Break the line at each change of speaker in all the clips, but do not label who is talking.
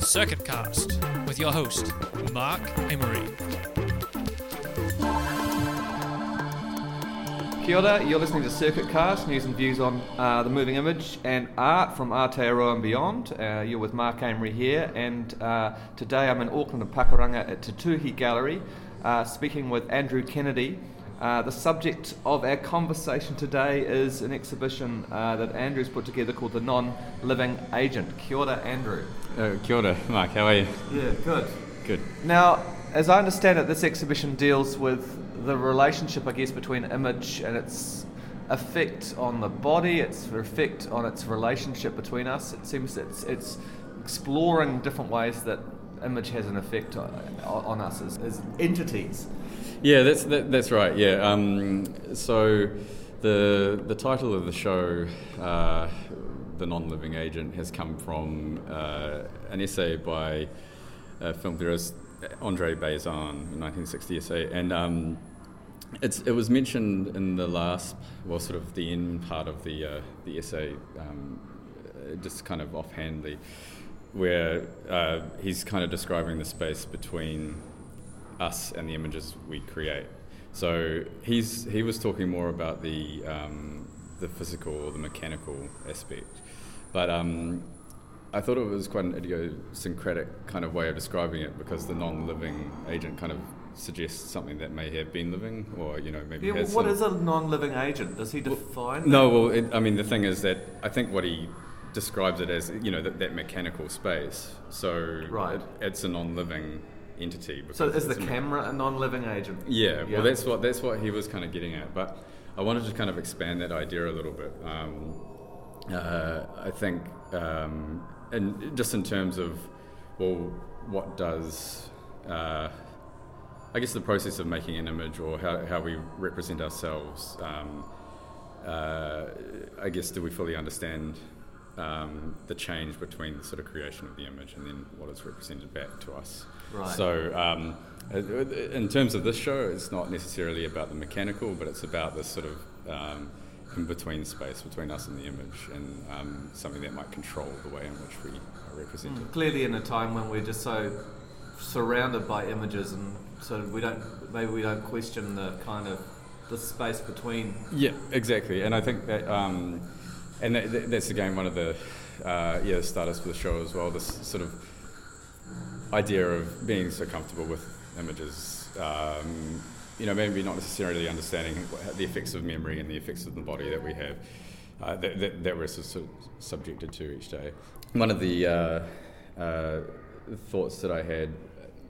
Circuit Cast with your host, Mark Amery.
Kia ora, you're listening to Circuit Cast, news and views on uh, the moving image and art from Aotearoa and beyond. Uh, you're with Mark Amery here, and uh, today I'm in Auckland and Pakuranga at Te Tuhi Gallery, uh, speaking with Andrew Kennedy. Uh, the subject of our conversation today is an exhibition uh, that Andrew's put together called The Non Living Agent. Kia ora, Andrew.
Uh, kia ora, Mark. How are you?
Yeah, good.
Good.
Now, as I understand it, this exhibition deals with the relationship, I guess, between image and its effect on the body, its effect on its relationship between us. It seems it's, it's exploring different ways that image has an effect on, on us as, as entities.
Yeah, that's that, that's right. Yeah. Um, so the the title of the show, uh, the non-living agent, has come from uh, an essay by a film theorist Andre Bazin, 1960 essay, and um, it was mentioned in the last, well, sort of the end part of the uh, the essay, um, just kind of offhandedly, where uh, he's kind of describing the space between us and the images we create. So he's he was talking more about the um, the physical or the mechanical aspect, but um, I thought it was quite an idiosyncratic kind of way of describing it because the non-living agent kind of suggests something that may have been living, or you know maybe.
Yeah,
has
what is a non-living agent? Does he define?
no, well, it, I mean, the thing is that I think what he describes it as, you know, that, that mechanical space. So
Right.
it- it's a non-living entity.
So is the
it's a me-
camera a non-living agent?
Yeah,
Yeah.
well, that's what that's what he was kind of getting at. But I wanted to kind of expand that idea a little bit. Um, uh, I think, um, and just in terms of, well, what does uh, I guess the process of making an image or how, how we represent ourselves, um, uh, I guess, do we fully understand um, the change between the sort of creation of the image and then what is represented back to us?
Right.
So, um, uh, in terms of this show, it's not necessarily about the mechanical, but it's about this sort of um, in between space between us and the image and um, something that might control the way in which we are represented.
Clearly, in a time when we're just so surrounded by images, and so we don't maybe we don't question the kind of the space between.
Yeah, exactly. And I think that, um, and that, that- that's again one of the uh, yeah starters for the show as well. This sort of idea of being so comfortable with images. Um, you know, maybe not necessarily understanding the effects of memory and the effects of the body that we have uh, that, that, that we're sort of subjected to each day. One of the uh, uh, thoughts that I had,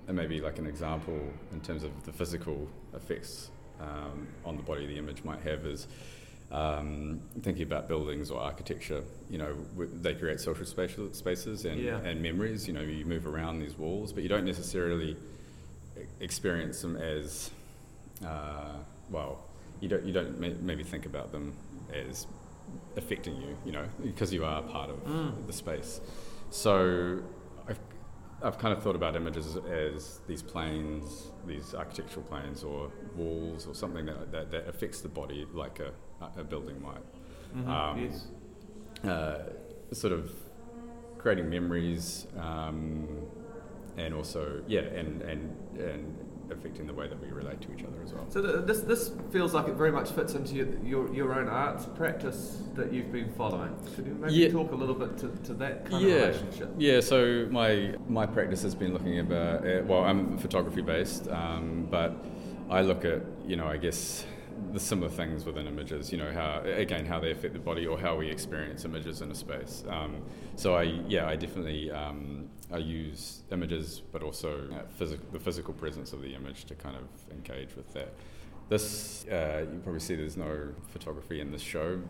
and maybe like an example in terms of the physical effects um, on the body the image might have, is um, thinking about buildings or architecture. You know, w- they create social spatial spaces and,
Yeah.
and memories. You know, you move around these walls, but you don't necessarily experience them as uh, well. You don't you don't may- maybe think about them as affecting you. You know, because you are part of
Mm.
the space. So I've kind of thought about images as these planes, these architectural planes, or walls, or something that, that, that affects the body like a, a building might.
Mhm,
Um,
yes.
Uh, sort of creating memories, um, and also, yeah, and, and, and affecting the way that we relate to each other as well.
So th- this this feels like it very much fits into your your, your own arts practice that you've been following. Could you maybe
Yeah.
talk a little bit to, to that kind
yeah,
of relationship?
yeah. So my my practice has been looking about uh, well, I'm photography based, um, but I look at you know I guess the similar things within images. You know how again how they affect the body or how we experience images in a space. Um, so I yeah I definitely um, I use images, but also uh, physic- the physical presence of the image to kind of engage with that. This uh, you probably see there's no photography in this show.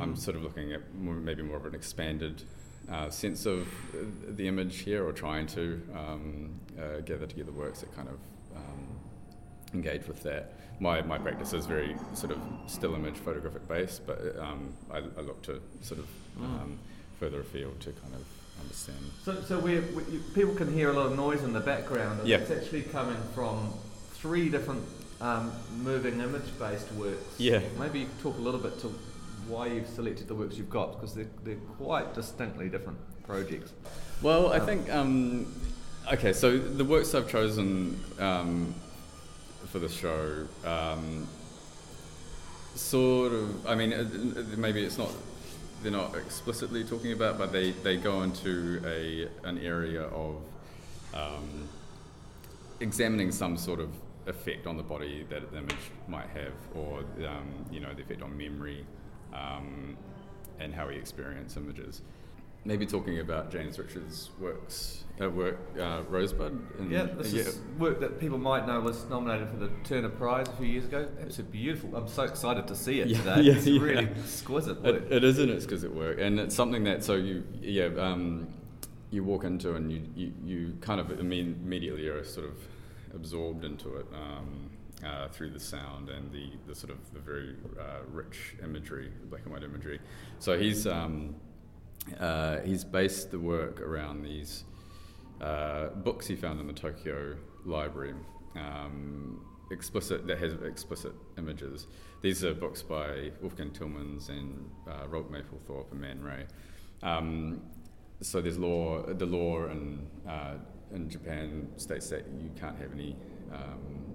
I'm
Mm.
sort of looking at more, maybe more of an expanded uh, sense of uh, the image here, or trying to um, uh, gather together works that kind of engage with that. My, my practice is very sort of still image photographic based, but um, I, I look to sort of
Mm.
um, further afield to kind of understand.
So, so we're, we, you, people can hear a lot of noise in the background. and
Yeah.
It's actually coming from three different um, moving image-based works.
Yeah.
Maybe you could talk a little bit to why you've selected the works you've got because they're, they're quite distinctly different projects.
Well, I think um, okay. So the works I've chosen um, for the show, um, sort of. I mean, uh, maybe it's not. They're not explicitly talking about, but they, they go into a an area of um, examining some sort of effect on the body that the image might have, or um, you know the effect on memory, um, and how we experience images. Maybe talking about James Richards' works, uh, work uh, Rosebud.
And, yeah, this yeah. is work that people might know was nominated for the Turner Prize a few years ago. It's a beautiful. I'm so excited to see it yeah, today. Yeah, it's yeah. really exquisite work.
It, it is an exquisite work, and it's something that so you yeah. Um, you walk into and you, you, you kind of immediately are sort of absorbed into it um, uh, through the sound and the, the sort of the very uh, rich imagery, black and white imagery. So he's um, uh, he's based the work around these uh, books he found in the Tokyo Library. Um, explicit that has explicit images. These are books by Wolfgang Tillmans and uh, Robert Mapplethorpe and Man Ray. Um, so there's law, the law in, uh, in Japan states that you can't have any um,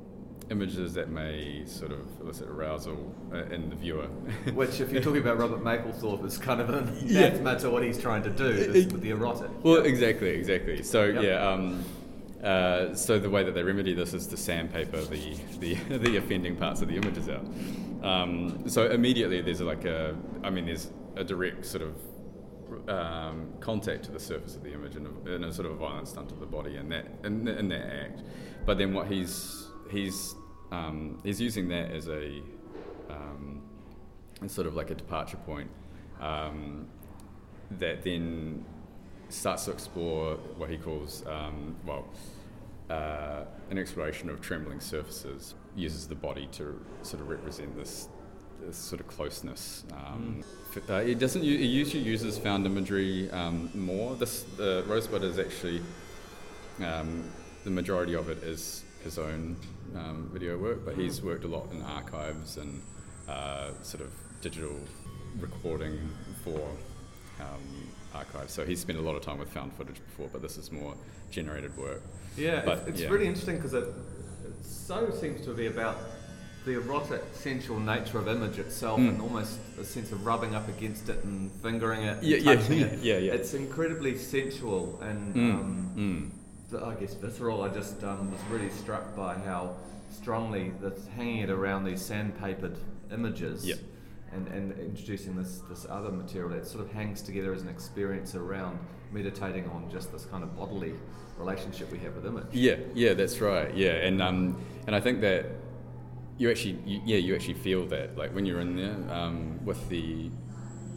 images that may sort of elicit arousal uh, in the viewer.
Which, if you're talking about Robert Mapplethorpe, is kind of an anathema yeah. to what he's trying to do this, with the erotic.
Well, exactly, exactly. So yep. yeah. Um, uh, so the way that they remedy this is to sandpaper the, the, the offending parts of the images out. Um, so immediately there's like a, I mean, there's a direct sort of um, contact to the surface of the image and a, in a, sort of a violent stunt of the body in that in, in that act. But then what he's he's um, he's using that as a um, sort of like a departure point um, that then starts to explore what he calls um, well uh, an exploration of trembling surfaces. Uses the body to sort of represent this this sort of closeness. Um, mm. uh, it doesn't. It usually uses found imagery um, more. This uh, Rosebud is actually um, the majority of it is his own um, video work, but he's worked a lot in archives and uh, sort of digital recording for um, archives. So he's spent a lot of time with found footage before, but this is more generated work.
Yeah, but, it's, it's yeah. really interesting because it, it so seems to be about the erotic, sensual nature of image itself, mm. and almost a sense of rubbing up against it and fingering it, and yeah, touching
yeah,
it.
yeah, yeah.
It's incredibly sensual and mm. Um, mm. I guess visceral. I just um, was really struck by how strongly that's hanging it around these sandpapered images.
Yep.
And, and introducing this, this other material that sort of hangs together as an experience around meditating on just this kind of bodily relationship we have with image.
Yeah, yeah, that's right. Yeah, and um, and I think that you actually, you, yeah, you actually feel that, like when you're in there um, with the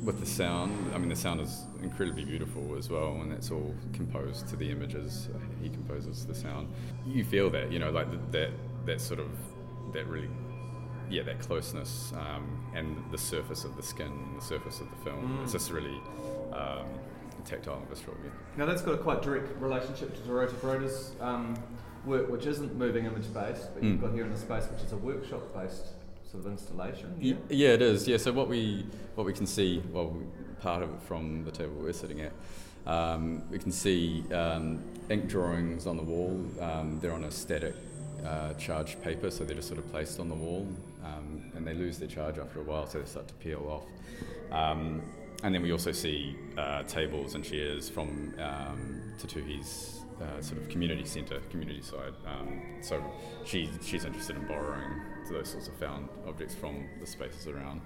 with the sound. I mean, the sound is incredibly beautiful as well, and that's all composed to the images. He composes the sound. You feel that, you know, like that that sort of that really, yeah, that closeness um, and the surface of the skin, and the surface of the film. Mm. It's just really. Um, tactile and visceral. Yeah.
Now that's got a quite direct relationship to Dorota Kuroda's um, work which isn't moving image based, but mm. you've got here in the space which is a workshop based sort of installation.
Yeah? yeah, it is. Yeah, so what we what we can see, well, part of it from the table we're sitting at, um, we can see um, ink drawings on the wall. Um, they're on a static uh, charged paper, so they're just sort of placed on the wall, um, and they lose their charge after a while, so they start to peel off. Um, and then we also see uh, tables and chairs from um, Te Tuhi's uh, sort of community centre, community side. Um, so she, she's interested in borrowing those sorts of found objects from the spaces around.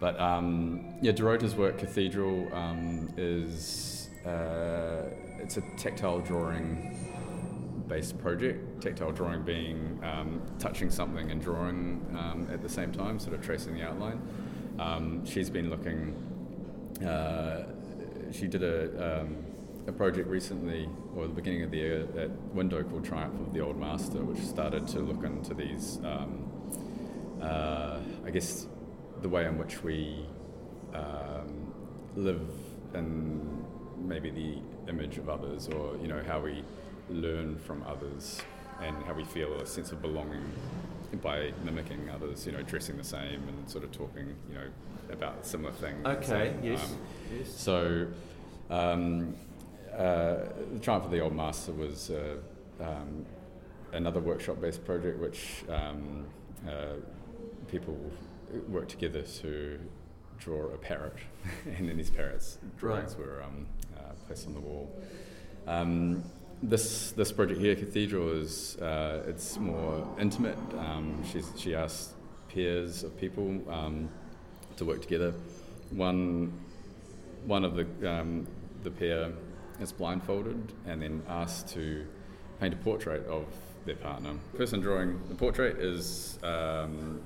But um, yeah, Dorota's work, Cathedral, um, is uh, it's a tactile drawing based project. Tactile drawing being um, touching something and drawing um, at the same time, sort of tracing the outline. Um, she's been looking. Uh, she did a a project recently, or the beginning of the year, at Window called Triumph of the Old Master, which started to look into these, um, uh, I guess, the way in which we um, live in maybe the image of others, or you know how we learn from others, and how we feel a sense of belonging by mimicking others, you know, dressing the same and sort of talking, you know, about similar things.
Okay.
So,
yes.
um,
yes.
so, um, uh, the Triumph of the Old Master was uh, um, another workshop-based project which um, uh, people worked together to draw a parrot, and then these parrots drawings
Right.
were um, uh, placed on the wall. Um, this this project here, Cathedral, is uh, it's more intimate. Um, she's, she asked pairs of people um, to work together. One one of the um, the pair is blindfolded and then asked to paint a portrait of their partner. The person drawing the portrait is um,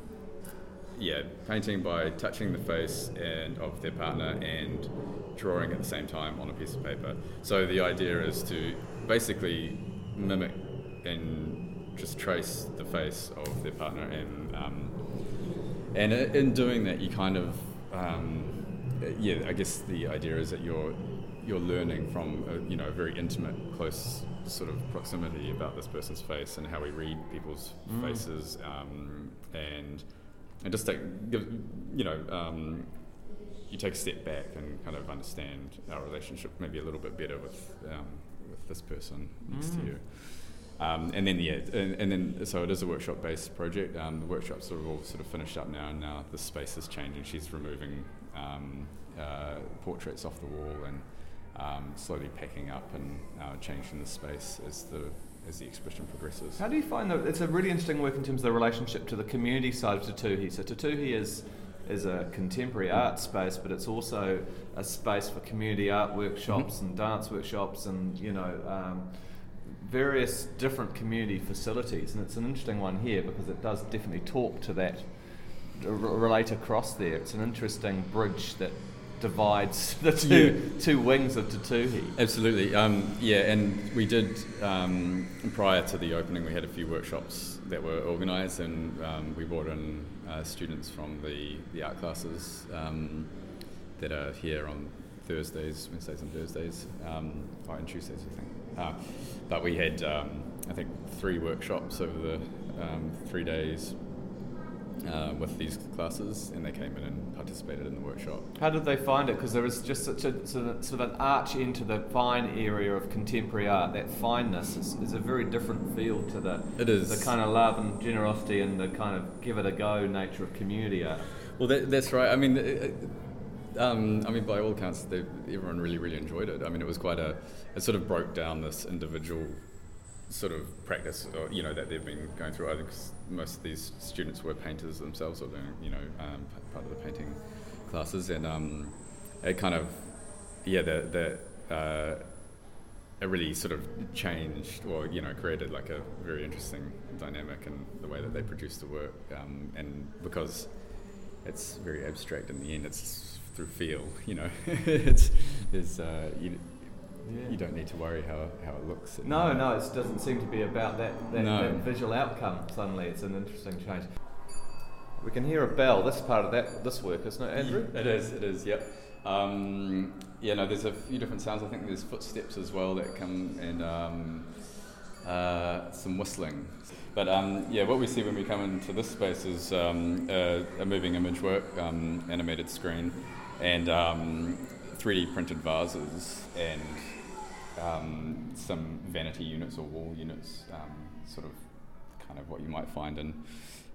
yeah painting by touching the face and of their partner and drawing at the same time on a piece of paper. So the idea is to basically mimic and just trace the face of their partner and um, and in doing that you kind of um, yeah I guess the idea is that you're you're learning from a, you know a very intimate close sort of proximity about this person's face and how we read people's faces um, and and just take give, you know um, you take a step back and kind of understand our relationship maybe a little bit better with um, with this person next to
Mm.
you. Um, and then yeah, and, and then so it is a workshop-based project. Um, the workshops are all sort of finished up now, and now the space is changing. She's removing um, uh, portraits off the wall and um, slowly packing up and uh, changing the space as the as the exhibition progresses.
How do you find that it's a really interesting work in terms of the relationship to the community side of Te Tuhi? So Te Tuhi is is a contemporary art space, but it's also a space for community art workshops and dance workshops and you know um, various different community facilities. And it's an interesting one here because it does definitely talk to that r- relate across there. It's an interesting bridge that divides the two two wings of Te Tuhi.
Absolutely, um, yeah, and we did um, prior to the opening. We had a few workshops that were organised, and um, we brought in uh, students from the, the art classes um, that are here on Thursdays, Wednesdays, and Thursdays, um, or and Tuesdays, I think. Uh, but we had, um, I think, three workshops over the um, three days. Uh, with these classes, and they came in and participated in the workshop.
How did they find it? Because there is just such a sort of, an arch into the fine area of contemporary art. That fineness is, is a very different feel to the
It is.
the kind of love and generosity and the kind of give it a go nature of community art.
Well, that, that's right. I mean, it, um, I mean, by all accounts, everyone really, really enjoyed it. I mean, it was quite a. It sort of broke down this individual sort of practice, or, you know, that they've been going through. I think most of these students were painters themselves, or doing, you know, um, part of the painting classes, and um, it kind of, yeah, that that. Uh, it really sort of changed or you know created like a very interesting dynamic in the way that they produced the work um, and because it's very abstract in the end it's through feel you know it's there's uh, you,
Yeah.
you don't need to worry how, how it looks
No, no, it doesn't seem to be about that, that,
No.
that visual outcome. Suddenly, it's an interesting change. We can hear a bell. This part of that this work, isn't it, Andrew?
It is, it is, yep. Um, yeah, no, there's a few different sounds. I think there's footsteps as well that come and um, uh, some whistling. But um, yeah, what we see when we come into this space is um, a, a moving image work, um, animated screen, and um, 3D printed vases and um, some vanity units or wall units, um, sort of kind of what you might find in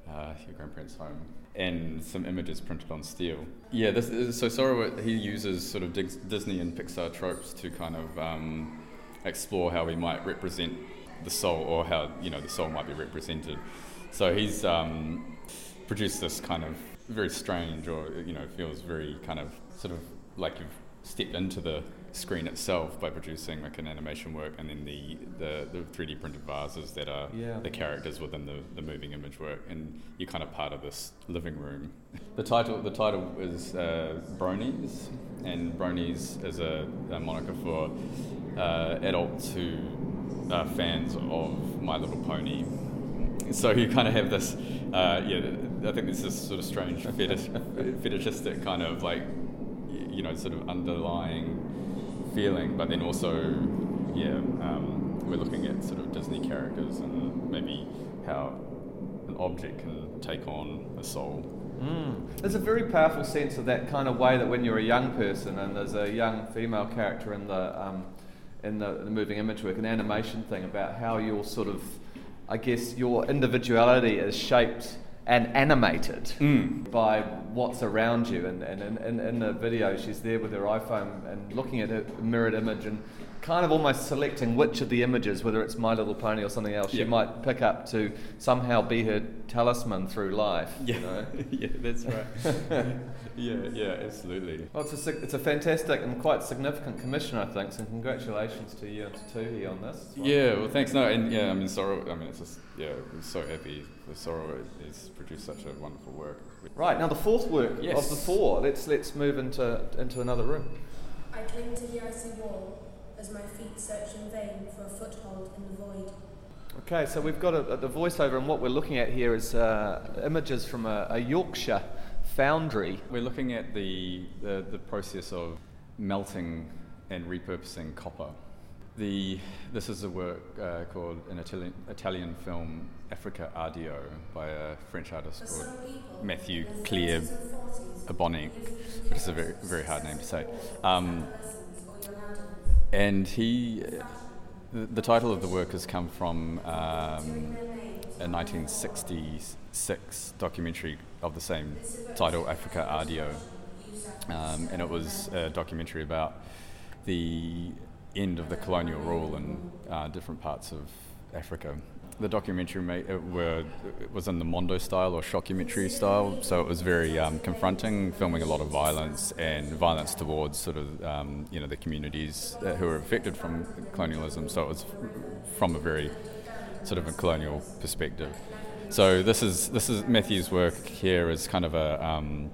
uh, your grandparents' home, and some images printed on steel. Yeah, this is, so Sorowit, he uses sort of Disney and Pixar tropes to kind of um, explore how we might represent the soul, or how you know the soul might be represented. So he's um, produced this kind of very strange, or you know, feels very kind of sort of like you've stepped into the screen itself by producing like an animation work and then the, the, the 3D printed vases that are
Yeah.
the characters within the, the moving image work and you're kind of part of this living room. The title the title is uh, Bronies and Bronies is a, a moniker for uh, adults who are fans of My Little Pony. So you kind of have this, uh, yeah, I think this sort of strange fetish, fetishistic kind of like, you know, sort of underlying feeling, but then also, yeah, um, we're looking at sort of Disney characters and maybe how an object can take on a soul.
Mm. There's a very powerful sense of that kind of way that when you're a young person and there's a young female character in the um, in the, the moving image work, an animation thing about how your sort of, I guess, your individuality is shaped and animated
Mm.
by what's around you. And, and in, in, in the video, she's there with her iPhone and looking at a mirrored image and kind of almost selecting which of the images, whether it's My Little Pony or something else, she might pick up to somehow be her talisman through life.
Yeah,
You know?
yeah, that's right. yeah, yeah, absolutely.
Well, it's a, it's a fantastic and quite significant commission, I think. So congratulations to you and to Tuhi on this.
Yeah, well, thanks. No, and yeah, I mean, Sorrow. I mean, it's just yeah, we're so happy that Sorrow has produced such a wonderful work.
Right now, the fourth work
Yes.
of the four. Let's let's move into into another room.
I cling to the icy wall as my feet search in vain for a foothold in the void.
Okay, so we've got a, a, the voiceover, and what we're looking at here is uh, images from a, a Yorkshire foundry.
We're looking at the, the the process of melting and repurposing copper. The this is a work uh, called an Italian Italian film Africa Addio by a French artist
For
called
some people,
Matthew
in their
Clear
30s and 40s,
Abonnenc, which is a very very hard name to say. Um,
adolescents or young adults,
and he, the, the title of the work has come from um, a 1966 documentary of the same title, Africa Addio, um, and it was a documentary about the end of the colonial rule in uh, different parts of Africa. The documentary uh, were, it was in the Mondo style or shockumentary style, so it was very um, confronting, filming a lot of violence and violence towards sort of um, you know the communities uh, who were affected from colonialism. So it was from a very sort of a colonial perspective. So this is this is Matthew's work here is kind of a um,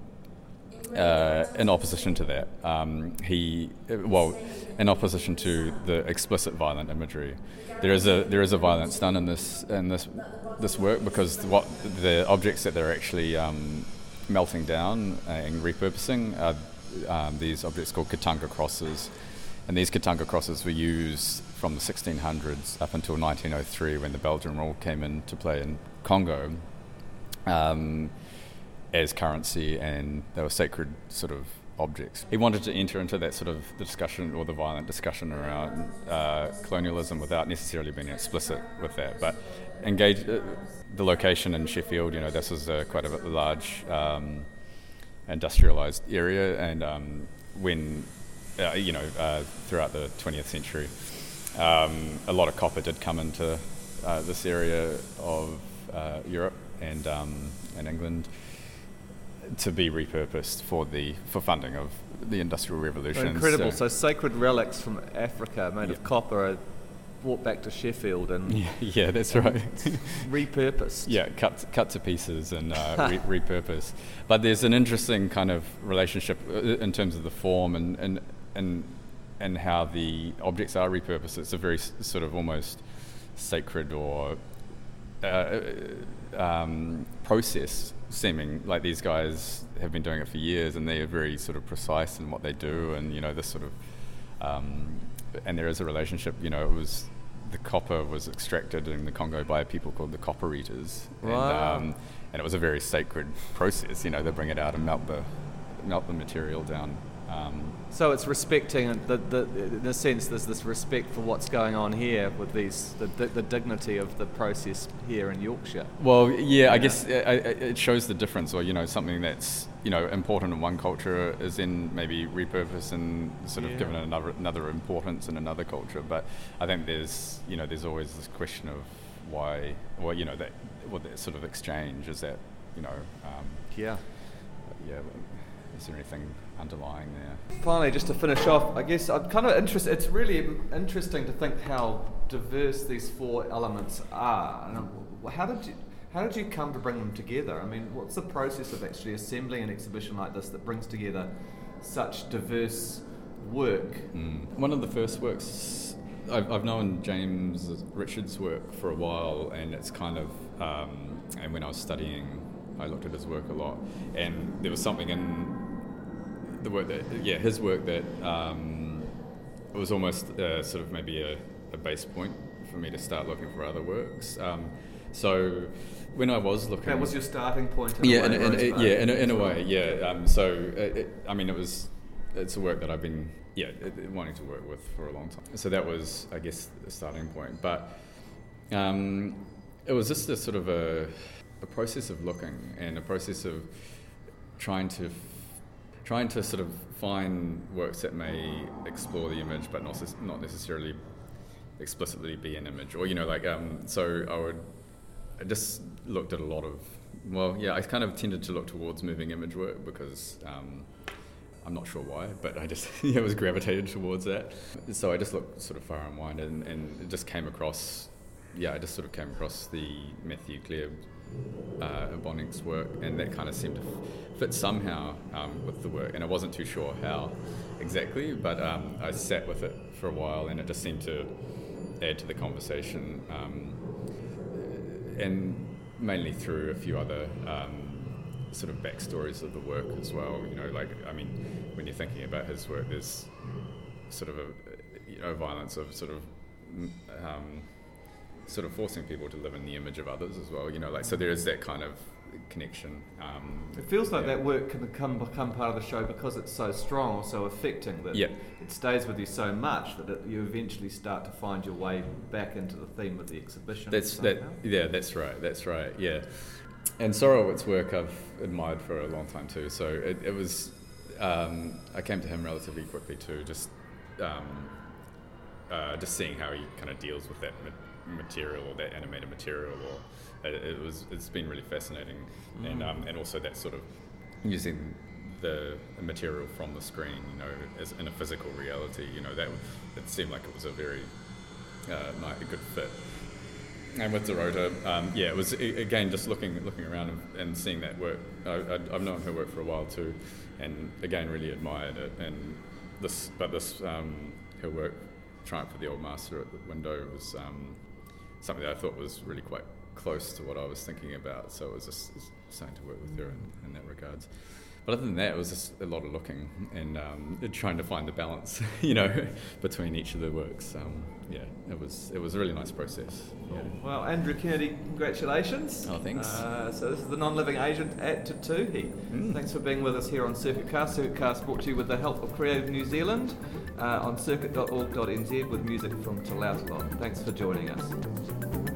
uh, in opposition to that. Um, he, well, in opposition to the explicit violent imagery, there is a there is a violence done in this in this this work because what the objects that they're actually um, melting down and repurposing are um, these objects called Katanga crosses, and these Katanga crosses were used from the 1600s up until 1903 when the Belgian rule came into play in Congo. Um, as currency and they were sacred sort of objects. He wanted to enter into that sort of discussion or the violent discussion around uh, colonialism without necessarily being explicit with that, but engage uh, the location in Sheffield. You know, this is a, quite a large um, industrialized area, and um, when uh, you know uh, throughout the 20th century, um, a lot of copper did come into uh, this area of uh, Europe and um, and England to be repurposed for the for funding of the industrial revolution.
Incredible. So sacred relics from Africa made of copper are brought back to Sheffield and
yeah, yeah, that's right.
repurposed.
yeah, cut cut to pieces and uh, re- repurposed. But there's an interesting kind of relationship uh, in terms of the form and and and and how the objects are repurposed. It's a very s- sort of almost sacred or uh, um, process seeming like these guys have been doing it for years and they are very sort of precise in what they do and you know this sort of um, and there is a relationship you know it was the copper was extracted in the Congo by people called the copper eaters
Wow.
and, um, and it was a very sacred process you know they bring it out and melt the melt the material down um,
So it's respecting the, the in a sense there's this respect for what's going on here with these the, the, the dignity of the process here in Yorkshire.
Well, yeah, I guess uh, uh, it shows the difference, or you know, something that's you know important in one culture is then maybe repurposed and sort of
Yeah.
given another another importance in another culture. But I think there's you know there's always this question of why, or you know that well, that sort of exchange is that you know um,
Yeah.
yeah, is there anything underlying there?
Finally, just to finish off, I guess I'm kind of interested. It's really interesting to think how diverse these four elements are. And um, how did you how did you come to bring them together? I mean, what's the process of actually assembling an exhibition like this that brings together such diverse work?
Mm. One of the first works, I've, I've known James Richards' work for a while, and it's kind of, um, and when I was studying, I looked at his work a lot, and there was something in the work that, yeah, his work that um, it was almost uh, sort of maybe a, a base point for me to start looking for other works. Um, So when I was looking,
That was your starting point. In
yeah,
a way,
in, in, yeah, in a, in a way, yeah. Um, so it, it, I mean, it was it's a work that I've been yeah it, wanting to work with for a long time. So that was, I guess, the starting point. But um, it was just a sort of a, a process of looking and a process of trying to trying to sort of find works that may explore the image, but not not necessarily explicitly be an image, or you know, like um, so I would I just looked at a lot of well, yeah, I kind of tended to look towards moving image work because. Um, I'm not sure why, but I just yeah, was gravitated towards that. So I just looked sort of far and wide, and, and it just came across, yeah, I just sort of came across the Matthew Clare uh, Abonnenc's work, and that kind of seemed to fit somehow um, with the work, and I wasn't too sure how exactly, but um, I sat with it for a while, and it just seemed to add to the conversation, um, and mainly through a few other. Um, sort of backstories of the work as well. You know, like I mean, when you're thinking about his work, there's sort of a you know violence of sort of mm, um, sort of forcing people to live in the image of others as well. You know, like so there is that kind of connection. Um,
It feels like
yeah.
that work can become, become part of the show because it's so strong or so affecting that
Yeah.
it stays with you so much that it, you eventually start to find your way back into the theme of the exhibition.
That's that. Yeah, that's right. That's right. Yeah, and Sorowitz's work I've admired for a long time too. So it, it was. Um, I came to him relatively quickly too. Just. Um, uh, just seeing how he kind of deals with that material or that animated material, or it, it was it's been really fascinating, and um, and also that sort of using the material from the screen, you know, as in a physical reality, you know, that it seemed like it was a very uh, a good fit. And with Dorota, um, yeah, it was again just looking looking around and, and seeing that work. I, I, I've known her work for a while too, and again really admired it. And this, but this um, her work, Triumph for the Old Master at the window, was um, something that I thought was really quite close to what I was thinking about. So it was just starting to work with her in, in that regards. But other than that, it was just a lot of looking and um, trying to find the balance, you know, between each of the works. Um, yeah, it was it was a really nice process. Yeah.
Well, Andrew Kennedy, congratulations.
Oh, thanks.
Uh, so this is the non-living agent at Te Tuhi.
Mm.
Thanks for being with us here on Circuit Cast. Circuit Cast brought to you with the help of Creative New Zealand uh, on circuit.org.nz with music from Te. Thanks for joining us.